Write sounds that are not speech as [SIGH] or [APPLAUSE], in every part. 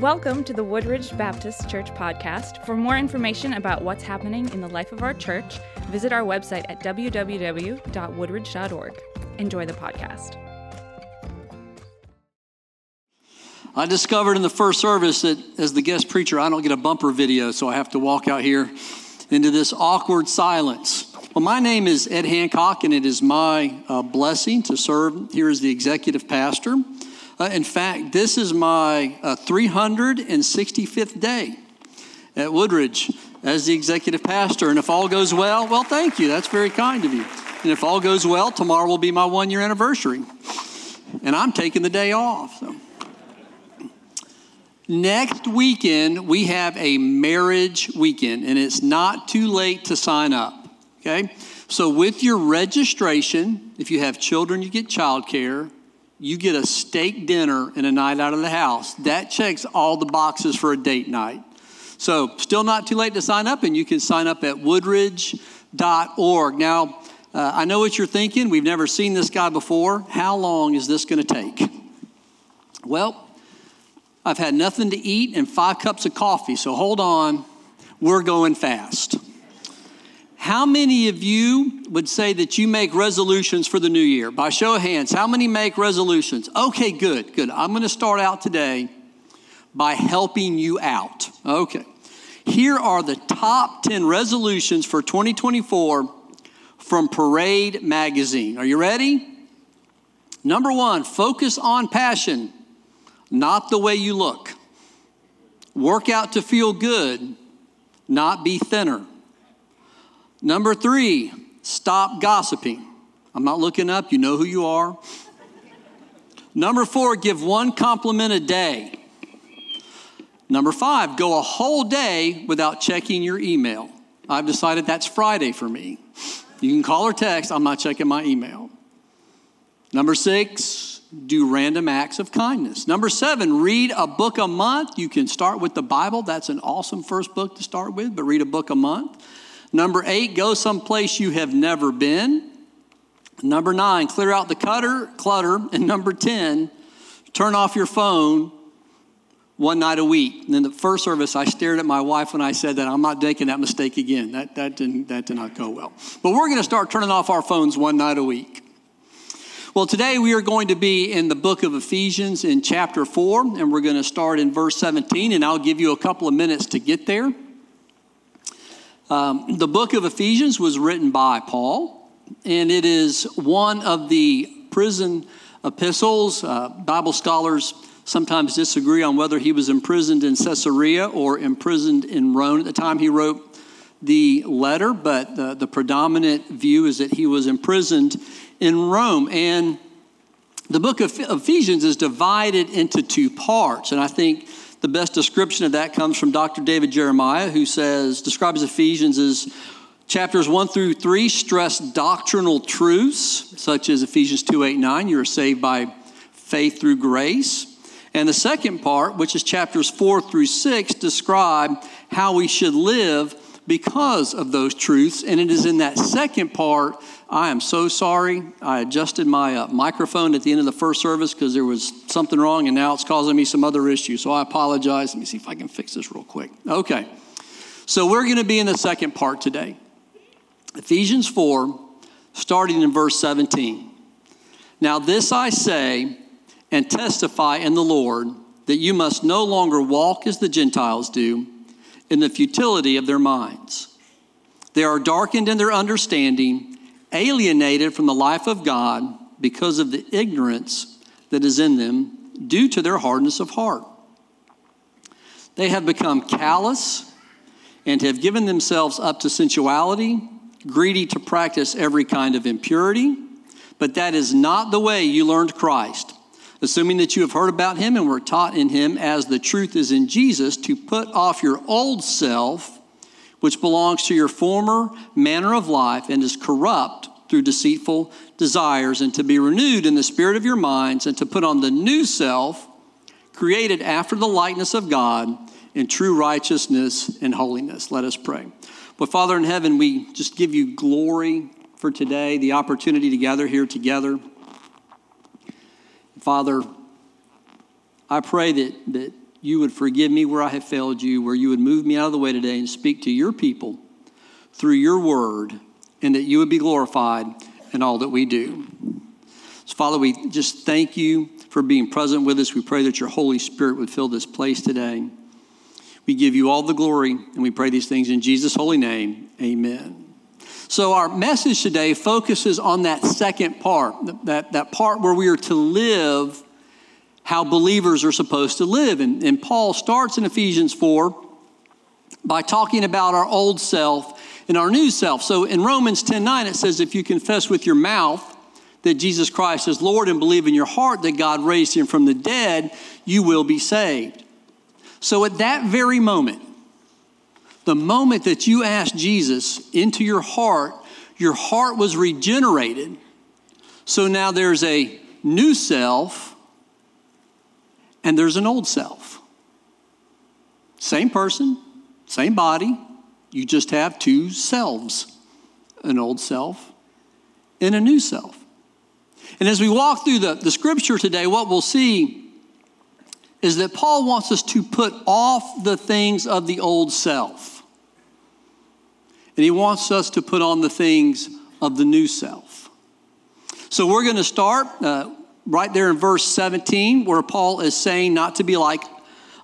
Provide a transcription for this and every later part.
Welcome to the Woodridge Baptist Church podcast. For more information about what's happening in the life of our church, visit our website at www.woodridge.org. Enjoy the podcast. I discovered in the first service that as the guest preacher, I don't get a bumper video, so I have to walk out here into this awkward silence. Well, my name is Ed Hancock, and it is my uh, blessing to serve here as the executive pastor. Uh, in fact, this is my uh, 365th day at Woodridge as the executive pastor. And if all goes well, well, thank you. That's very kind of you. And if all goes well, tomorrow will be my one year anniversary. And I'm taking the day off. So. Next weekend, we have a marriage weekend, and it's not too late to sign up. Okay? So, with your registration, if you have children, you get childcare you get a steak dinner and a night out of the house. That checks all the boxes for a date night. So, still not too late to sign up, and you can sign up at woodridge.org. Now, uh, I know what you're thinking. We've never seen this guy before. How long is this going to take? Well, I've had nothing to eat and five cups of coffee, so hold on. We're going fast. How many of you would say that you make resolutions for the new year? By show of hands, how many make resolutions? Okay, good, good. I'm going to start out today by helping you out. Okay. Here are the top 10 resolutions for 2024 from Parade Magazine. Are you ready? Number one, focus on passion, not the way you look. Work out to feel good, not be thinner. Number three, stop gossiping. I'm not looking up, you know who you are. Number four, give one compliment a day. Number five, go a whole day without checking your email. I've decided that's Friday for me. You can call or text, I'm not checking my email. Number six, do random acts of kindness. Number seven, read a book a month. You can start with the Bible, that's an awesome first book to start with, but read a book a month. Number eight, go someplace you have never been. Number nine, clear out the clutter, clutter. And number 10, turn off your phone one night a week. And in the first service, I stared at my wife when I said that. I'm not making that mistake again. That, that, didn't, that did not go well. But we're going to start turning off our phones one night a week. Well, today we are going to be in the book of Ephesians in chapter 4, and we're going to start in verse 17, and I'll give you a couple of minutes to get there. Um, the book of Ephesians was written by Paul, and it is one of the prison epistles. Uh, Bible scholars sometimes disagree on whether he was imprisoned in Caesarea or imprisoned in Rome at the time he wrote the letter, but the, the predominant view is that he was imprisoned in Rome. And the book of Ephesians is divided into two parts, and I think the best description of that comes from Dr. David Jeremiah, who says, describes Ephesians as chapters 1 through 3 stress doctrinal truths, such as Ephesians 2 8 9, you are saved by faith through grace. And the second part, which is chapters 4 through 6, describe how we should live because of those truths. And it is in that second part I am so sorry. I adjusted my uh, microphone at the end of the first service because there was something wrong, and now it's causing me some other issues. So I apologize. Let me see if I can fix this real quick. Okay. So we're going to be in the second part today. Ephesians 4, starting in verse 17. Now, this I say and testify in the Lord that you must no longer walk as the Gentiles do in the futility of their minds. They are darkened in their understanding alienated from the life of God because of the ignorance that is in them due to their hardness of heart. They have become callous and have given themselves up to sensuality, greedy to practice every kind of impurity. But that is not the way you learned Christ. Assuming that you have heard about him and were taught in him as the truth is in Jesus, to put off your old self which belongs to your former manner of life and is corrupt through deceitful desires, and to be renewed in the spirit of your minds, and to put on the new self, created after the likeness of God in true righteousness and holiness. Let us pray. But Father in heaven, we just give you glory for today, the opportunity to gather here together. Father, I pray that, that you would forgive me where I have failed you, where you would move me out of the way today and speak to your people through your word, and that you would be glorified in all that we do. So, Father, we just thank you for being present with us. We pray that your Holy Spirit would fill this place today. We give you all the glory, and we pray these things in Jesus' holy name. Amen. So, our message today focuses on that second part, that, that part where we are to live how believers are supposed to live. And, and Paul starts in Ephesians 4 by talking about our old self and our new self. So, in Romans 10 9, it says, If you confess with your mouth, that Jesus Christ is Lord and believe in your heart that God raised him from the dead, you will be saved. So at that very moment, the moment that you asked Jesus into your heart, your heart was regenerated. So now there's a new self and there's an old self. Same person, same body, you just have two selves an old self and a new self. And as we walk through the, the scripture today, what we'll see is that Paul wants us to put off the things of the old self. And he wants us to put on the things of the new self. So we're going to start uh, right there in verse 17, where Paul is saying not to be like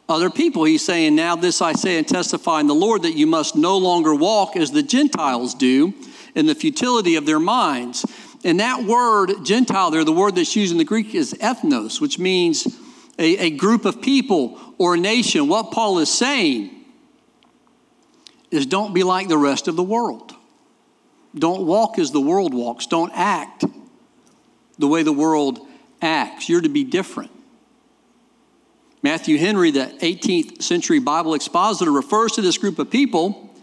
other people. He's saying, Now this I say and testify in the Lord that you must no longer walk as the Gentiles do in the futility of their minds. And that word, Gentile, there, the word that's used in the Greek is ethnos, which means a, a group of people or a nation. What Paul is saying is don't be like the rest of the world. Don't walk as the world walks. Don't act the way the world acts. You're to be different. Matthew Henry, the 18th century Bible expositor, refers to this group of people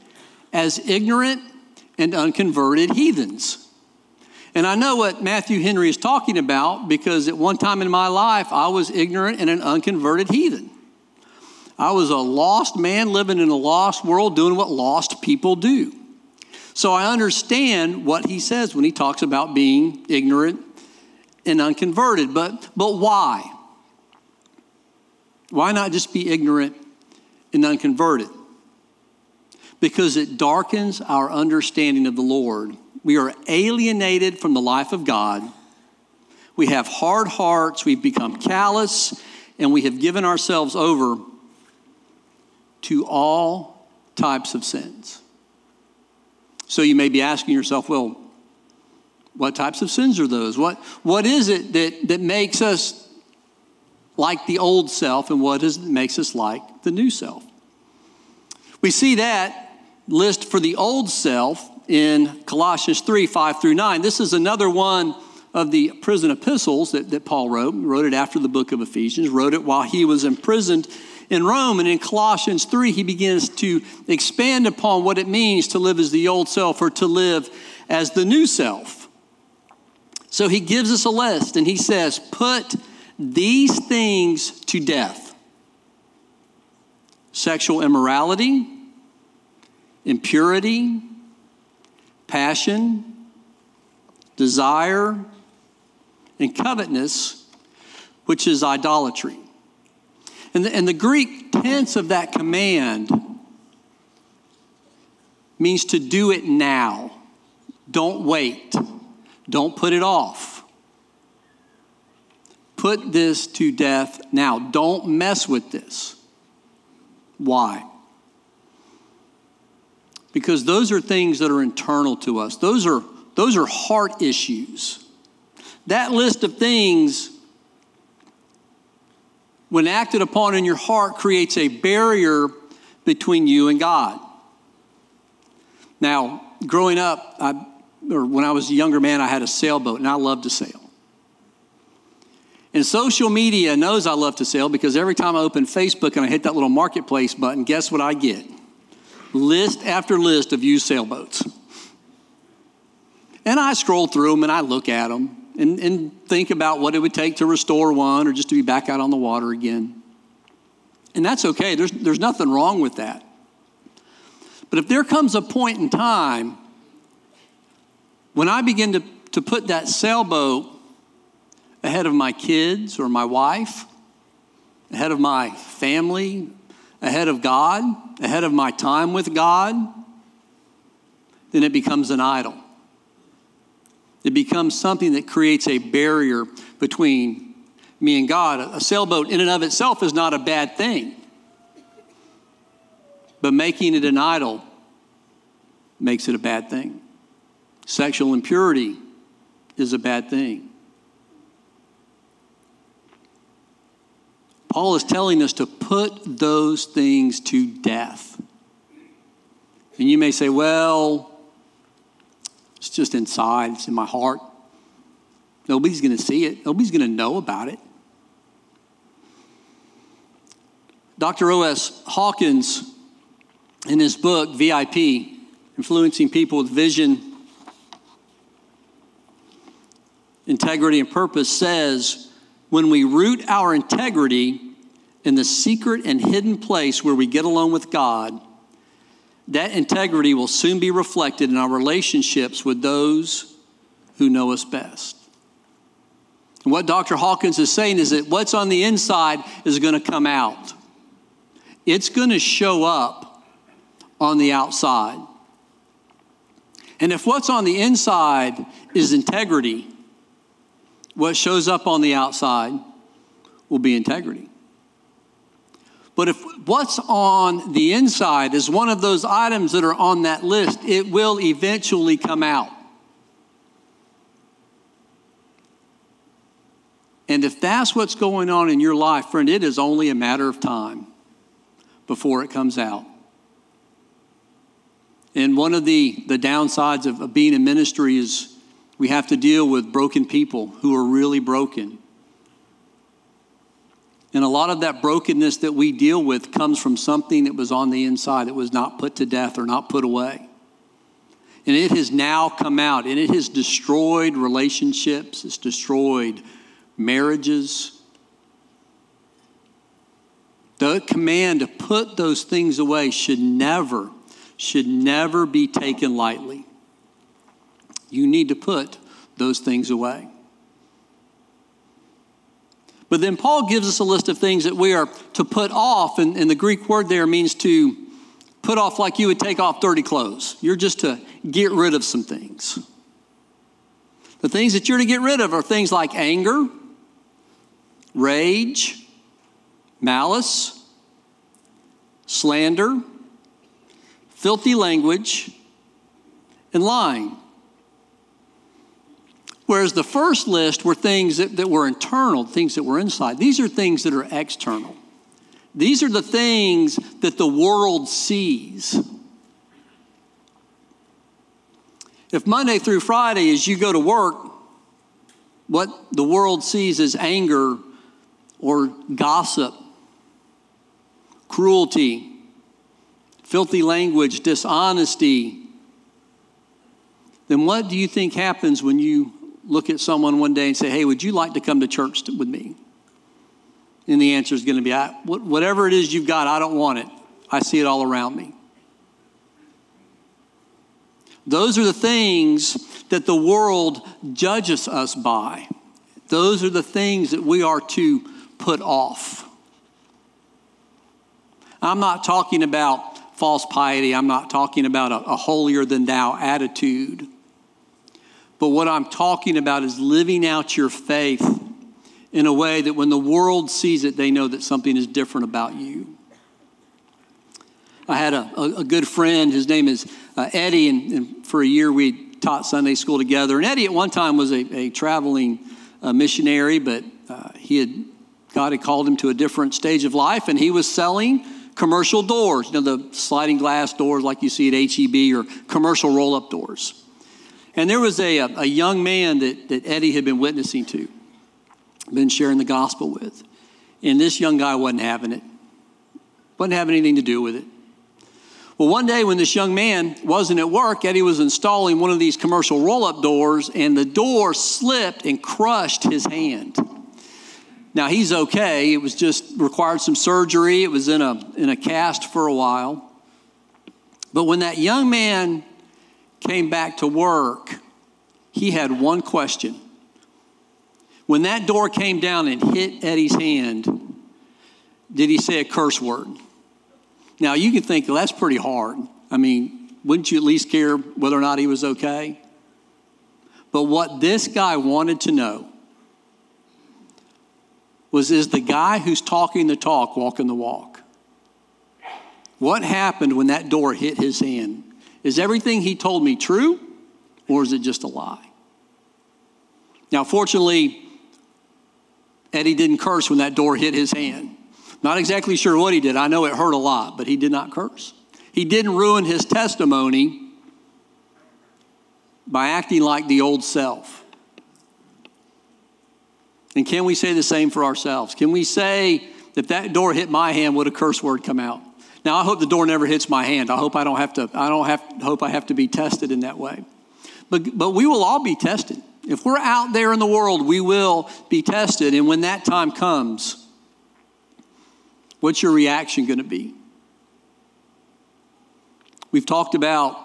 as ignorant and unconverted heathens. And I know what Matthew Henry is talking about because at one time in my life, I was ignorant and an unconverted heathen. I was a lost man living in a lost world doing what lost people do. So I understand what he says when he talks about being ignorant and unconverted. But, but why? Why not just be ignorant and unconverted? Because it darkens our understanding of the Lord we are alienated from the life of God. We have hard hearts. We've become callous, and we have given ourselves over to all types of sins. So you may be asking yourself, well, what types of sins are those? What, what is it that, that makes us like the old self, and what is, makes us like the new self? We see that list for the old self in Colossians 3 5 through 9. This is another one of the prison epistles that, that Paul wrote. He wrote it after the book of Ephesians, wrote it while he was imprisoned in Rome. And in Colossians 3, he begins to expand upon what it means to live as the old self or to live as the new self. So he gives us a list and he says, Put these things to death sexual immorality, impurity, passion, desire, and covetousness, which is idolatry. And the, and the Greek tense of that command means to do it now. Don't wait. Don't put it off. Put this to death now. Don't mess with this. Why? because those are things that are internal to us. Those are, those are heart issues. That list of things, when acted upon in your heart, creates a barrier between you and God. Now, growing up, I, or when I was a younger man, I had a sailboat and I loved to sail. And social media knows I love to sail because every time I open Facebook and I hit that little marketplace button, guess what I get? list after list of used sailboats. And I scroll through them and I look at them and, and think about what it would take to restore one or just to be back out on the water again. And that's okay, there's, there's nothing wrong with that. But if there comes a point in time when I begin to, to put that sailboat ahead of my kids or my wife, ahead of my family, ahead of God, ahead of my time with God, then it becomes an idol. It becomes something that creates a barrier between me and God. A sailboat, in and of itself, is not a bad thing. But making it an idol makes it a bad thing. Sexual impurity is a bad thing. Paul is telling us to put those things to death. And you may say, well, just inside, it's in my heart. Nobody's going to see it, nobody's going to know about it. Dr. O.S. Hawkins, in his book, VIP, Influencing People with Vision, Integrity, and Purpose, says when we root our integrity in the secret and hidden place where we get along with God, that integrity will soon be reflected in our relationships with those who know us best. And what Dr. Hawkins is saying is that what's on the inside is going to come out. It's going to show up on the outside. And if what's on the inside is integrity, what shows up on the outside will be integrity. But if what's on the inside is one of those items that are on that list, it will eventually come out. And if that's what's going on in your life, friend, it is only a matter of time before it comes out. And one of the, the downsides of, of being in ministry is we have to deal with broken people who are really broken. And a lot of that brokenness that we deal with comes from something that was on the inside that was not put to death or not put away. And it has now come out and it has destroyed relationships, it's destroyed marriages. The command to put those things away should never, should never be taken lightly. You need to put those things away. But then Paul gives us a list of things that we are to put off, and, and the Greek word there means to put off like you would take off dirty clothes. You're just to get rid of some things. The things that you're to get rid of are things like anger, rage, malice, slander, filthy language, and lying. Whereas the first list were things that, that were internal, things that were inside. These are things that are external. These are the things that the world sees. If Monday through Friday, as you go to work, what the world sees as anger or gossip, cruelty, filthy language, dishonesty, then what do you think happens when you look at someone one day and say, Hey, would you like to come to church with me? And the answer is going to be, Whatever it is you've got, I don't want it. I see it all around me. Those are the things that the world judges us by. Those are the things that we are to put off. I'm not talking about false piety. I'm not talking about a, a holier than thou attitude. But what I'm talking about is living out your faith in a way that when the world sees it, they know that something is different about you. I had a, a, a good friend, his name is uh, Eddie, and, and, for a year we taught Sunday school together. And Eddie at one time was a, a traveling uh, missionary, but uh, he had, God had called him to a different stage of life, and he was selling commercial doors, you know, the sliding glass doors like you see at HEB or commercial roll up doors. And there was a, a young man that, that Eddie had been witnessing to, been sharing the gospel with. And this young guy wasn't having it, wasn't having anything to do with it. Well, one day when this young man wasn't at work, Eddie was installing one of these commercial roll up doors, and the door slipped and crushed his hand. Now he's okay. It was just required some surgery. It was in a, in a cast for a while. But when that young man came back to work, he had one question. When that door came down and hit Eddie's hand, did he say a curse word? Now, you can think, well, that's pretty hard. I mean, wouldn't you at least care whether or not he was okay? But what this guy wanted to know was is the guy who's talking the talk walking the walk? What happened when that door hit his hand? Is everything he told me true or is it just a lie? Now, fortunately, Eddie didn't curse when that door hit his hand. Not exactly sure what he did. I know it hurt a lot, but he did not curse. He didn't ruin his testimony by acting like the old self. And can we say the same for ourselves? Can we say, if that door hit my hand, would a curse word come out? Now, I hope the door never hits my hand. I hope I don't have to, I don't have, hope I have to be tested in that way. But, but we will all be tested. If we're out there in the world, we will be tested. And when that time comes, what's your reaction going to be? We've talked about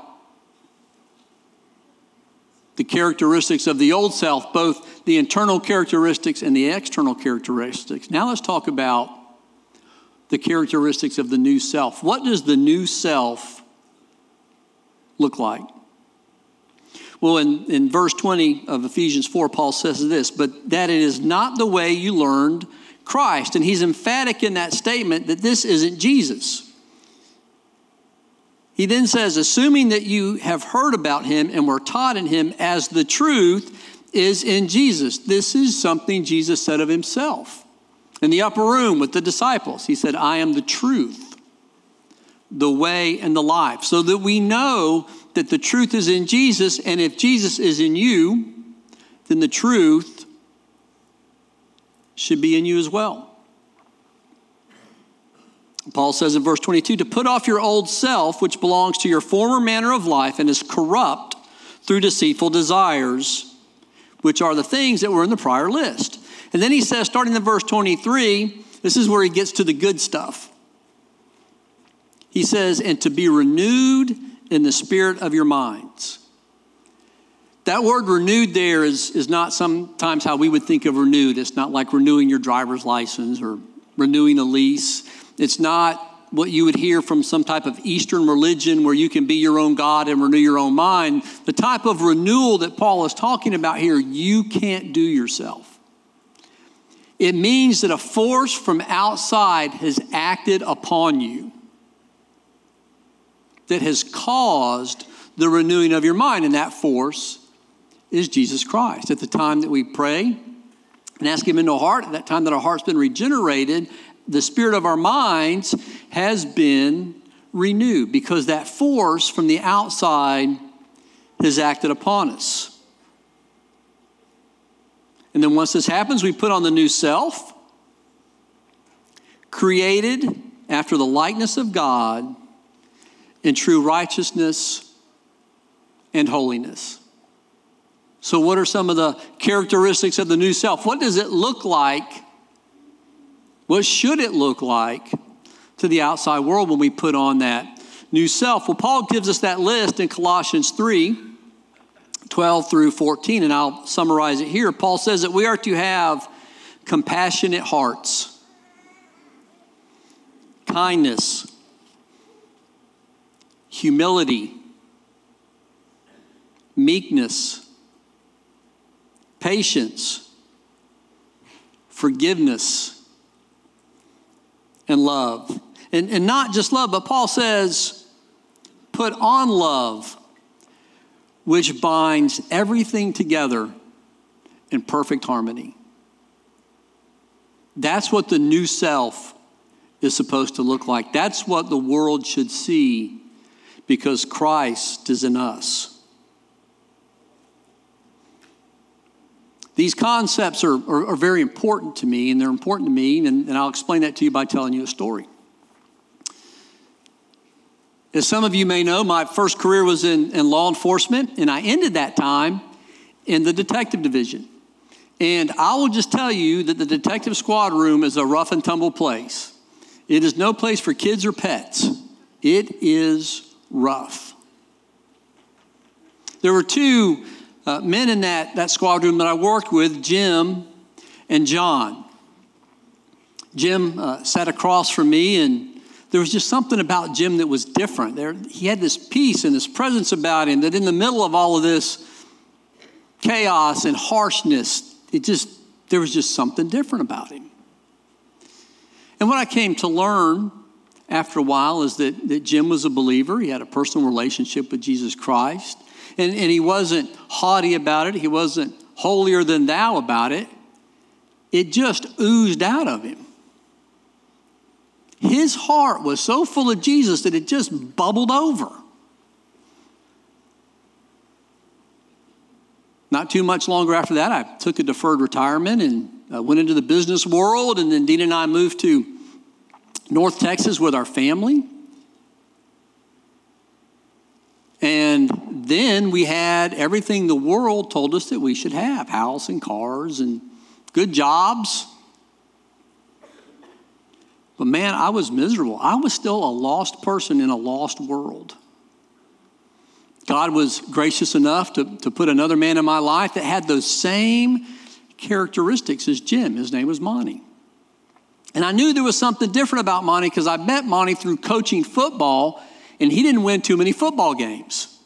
the characteristics of the old self, both the internal characteristics and the external characteristics. Now let's talk about the characteristics of the new self. What does the new self look like? Well, in, in verse 20 of Ephesians 4, Paul says this, but that it is not the way you learned Christ. And he's emphatic in that statement that this isn't Jesus. He then says, assuming that you have heard about him and were taught in him as the truth is in Jesus. This is something Jesus said of himself. In the upper room with the disciples, he said, I am the truth, the way, and the life. So that we know that the truth is in Jesus, and if Jesus is in you, then the truth should be in you as well. Paul says in verse 22 to put off your old self, which belongs to your former manner of life and is corrupt through deceitful desires, which are the things that were in the prior list. And then he says, starting in verse 23, this is where he gets to the good stuff. He says, and to be renewed in the spirit of your minds. That word renewed there is, is not sometimes how we would think of renewed. It's not like renewing your driver's license or renewing a lease. It's not what you would hear from some type of Eastern religion where you can be your own God and renew your own mind. The type of renewal that Paul is talking about here, you can't do yourself. It means that a force from outside has acted upon you that has caused the renewing of your mind, and that force is Jesus Christ. At the time that we pray and ask Him into our heart, at that time that our heart's been regenerated, the spirit of our minds has been renewed because that force from the outside has acted upon us. And then once this happens, we put on the new self, created after the likeness of God in true righteousness and holiness. So, what are some of the characteristics of the new self? What does it look like? What should it look like to the outside world when we put on that new self? Well, Paul gives us that list in Colossians 3 12 through 14, and I'll summarize it here. Paul says that we are to have compassionate hearts, kindness, humility, meekness, patience, forgiveness and love. And, and not just love, but Paul says, put on love, which binds everything together in perfect harmony. That's what the new self is supposed to look like. That's what the world should see because Christ is in us. These concepts are, are, are, very important to me, and they're important to me, and, and I'll explain that to you by telling you a story. As some of you may know, my first career was in, in law enforcement, and I ended that time in the detective division. And I will just tell you that the detective squad room is a rough and tumble place. It is no place for kids or pets. It is rough. There were two uh, men in that, that squad room that I worked with, Jim and John. Jim uh, sat across from me, and there was just something about Jim that was different. There, he had this peace and this presence about him that in the middle of all of this chaos and harshness, it just there was just something different about him. And what I came to learn after a while is that, that Jim was a believer. He had a personal relationship with Jesus Christ. And, and he wasn't haughty about it, he wasn't holier than thou about it. It just oozed out of him. His heart was so full of Jesus that it just bubbled over. Not too much longer after that, I took a deferred retirement and uh, went into the business world. And then Dean and I moved to North Texas with our family. And then we had everything the world told us that we should have house and cars and good jobs. But man, I was miserable. I was still a lost person in a lost world. God was gracious enough to, to put another man in my life that had those same characteristics as Jim. His name was Monty. And I knew there was something different about Monty because I met Monty through coaching football, and he didn't win too many football games.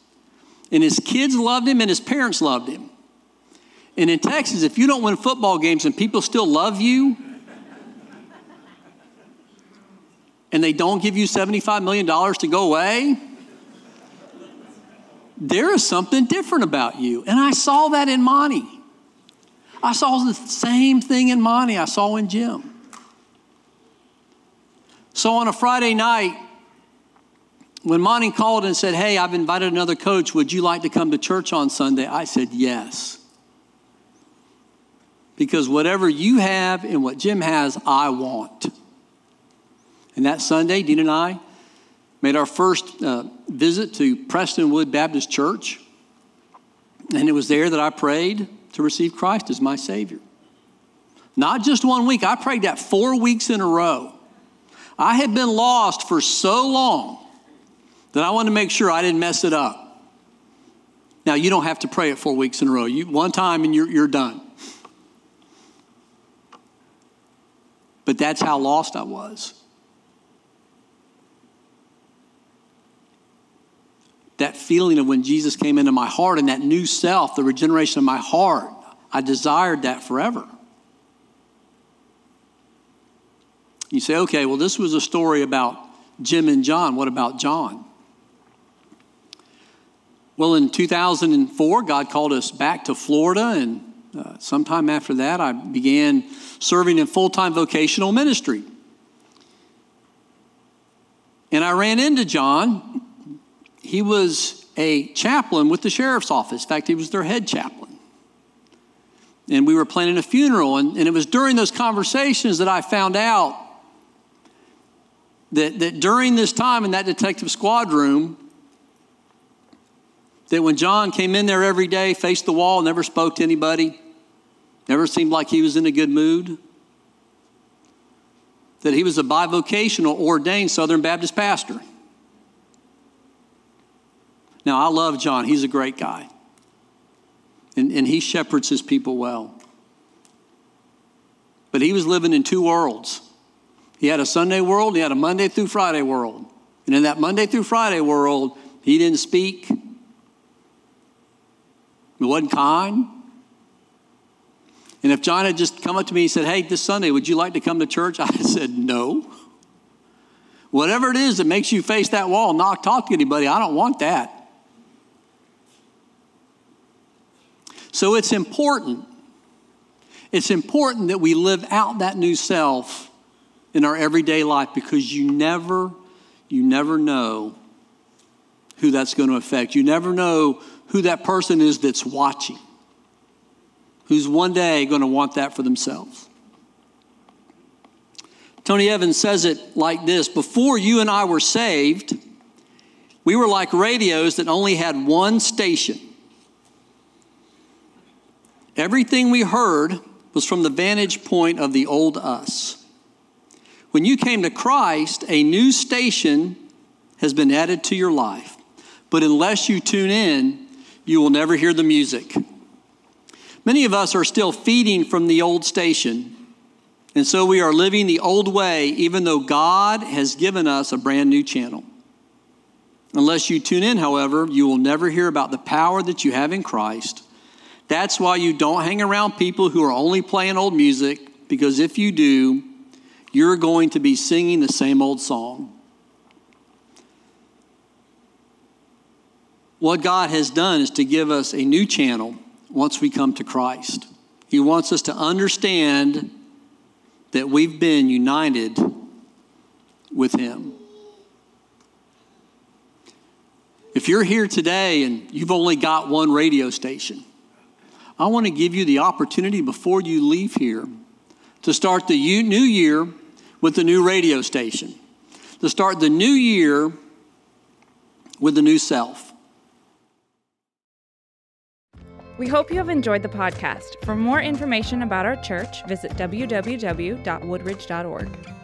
And his kids loved him, and his parents loved him. And in Texas, if you don't win football games and people still love you, and they don't give you $75 million to go away, there is something different about you. And I saw that in Monty. I saw the same thing in Monty I saw in Jim. So on a Friday night, when Monty called and said, Hey, I've invited another coach, would you like to come to church on Sunday? I said, Yes. Because whatever you have and what Jim has, I want. And that Sunday, Dean and I made our first uh, visit to Prestonwood Baptist Church. And it was there that I prayed to receive Christ as my Savior. Not just one week, I prayed that four weeks in a row. I had been lost for so long that I wanted to make sure I didn't mess it up. Now, you don't have to pray it four weeks in a row. You, one time and you're, you're done. But that's how lost I was. That feeling of when Jesus came into my heart and that new self, the regeneration of my heart, I desired that forever. You say, okay, well, this was a story about Jim and John. What about John? Well, in 2004, God called us back to Florida, and uh, sometime after that, I began serving in full time vocational ministry. And I ran into John. He was a chaplain with the sheriff's office. In fact, he was their head chaplain. And we were planning a funeral, and, and it was during those conversations that I found out that, that during this time in that detective squad room, that when John came in there every day, faced the wall, never spoke to anybody, never seemed like he was in a good mood, that he was a bivocational, ordained Southern Baptist pastor. Now, I love John, he's a great guy, and, and he shepherds his people well. But he was living in two worlds. He had a Sunday world, he had a Monday through Friday world. And in that Monday through Friday world, he didn't speak, he wasn't kind. And if John had just come up to me and said, Hey, this Sunday, would you like to come to church? [LAUGHS] I said, No. Whatever it is that makes you face that wall, not talk to anybody, I don't want that. So it's important. It's important that we live out that new self in our everyday life because you never, you never know who that's going to affect. You never know who that person is that's watching, who's one day going to want that for themselves. Tony Evans says it like this Before you and I were saved, we were like radios that only had one station. Everything we heard was from the vantage point of the old us. When you came to Christ, a new station has been added to your life. But unless you tune in, you will never hear the music. Many of us are still feeding from the old station, And so we are living the old way, even though God has given us a brand new channel. Unless you tune in, however, you will never hear about the power that you have in Christ. That's why you don't hang around people who are only playing old music, because if you do, you're going to be singing the same old song. What God has done is to give us a new channel once we come to Christ. He wants us to understand that we've been united with Him. If you're here today and you've only got one radio station, I want to give you the opportunity before you leave here to start the new year with the new radio station, to start the new year with the new self. We hope you have enjoyed the podcast. For more information about our church, visit www.woodridge.org.